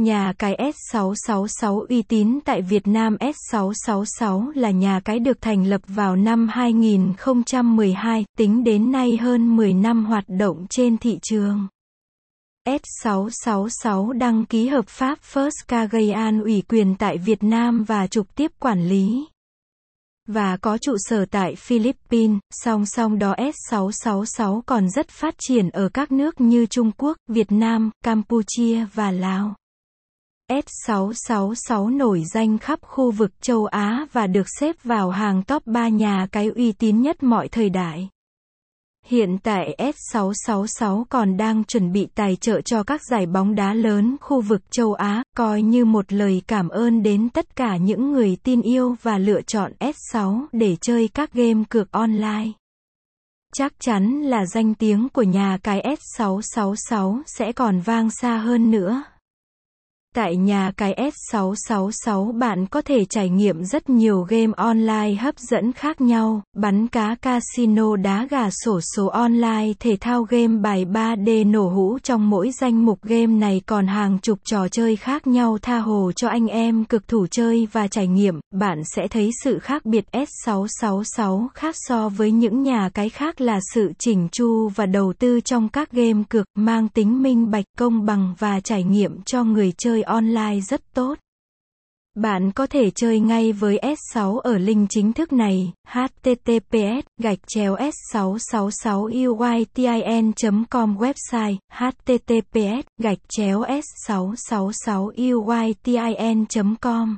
Nhà cái S666 uy tín tại Việt Nam S666 là nhà cái được thành lập vào năm 2012, tính đến nay hơn 10 năm hoạt động trên thị trường. S666 đăng ký hợp pháp First Cagayan ủy quyền tại Việt Nam và trực tiếp quản lý và có trụ sở tại Philippines, song song đó S666 còn rất phát triển ở các nước như Trung Quốc, Việt Nam, Campuchia và Lào. S666 nổi danh khắp khu vực châu Á và được xếp vào hàng top 3 nhà cái uy tín nhất mọi thời đại. Hiện tại S666 còn đang chuẩn bị tài trợ cho các giải bóng đá lớn khu vực châu Á, coi như một lời cảm ơn đến tất cả những người tin yêu và lựa chọn S6 để chơi các game cược online. Chắc chắn là danh tiếng của nhà cái S666 sẽ còn vang xa hơn nữa. Tại nhà cái S666 bạn có thể trải nghiệm rất nhiều game online hấp dẫn khác nhau, bắn cá casino đá gà sổ số online thể thao game bài 3D nổ hũ. Trong mỗi danh mục game này còn hàng chục trò chơi khác nhau tha hồ cho anh em cực thủ chơi và trải nghiệm, bạn sẽ thấy sự khác biệt S666 khác so với những nhà cái khác là sự chỉnh chu và đầu tư trong các game cược mang tính minh bạch công bằng và trải nghiệm cho người chơi chơi online rất tốt. Bạn có thể chơi ngay với S6 ở link chính thức này, https gạch chéo s666 uytin.com website, https gạch chéo s666 uytin.com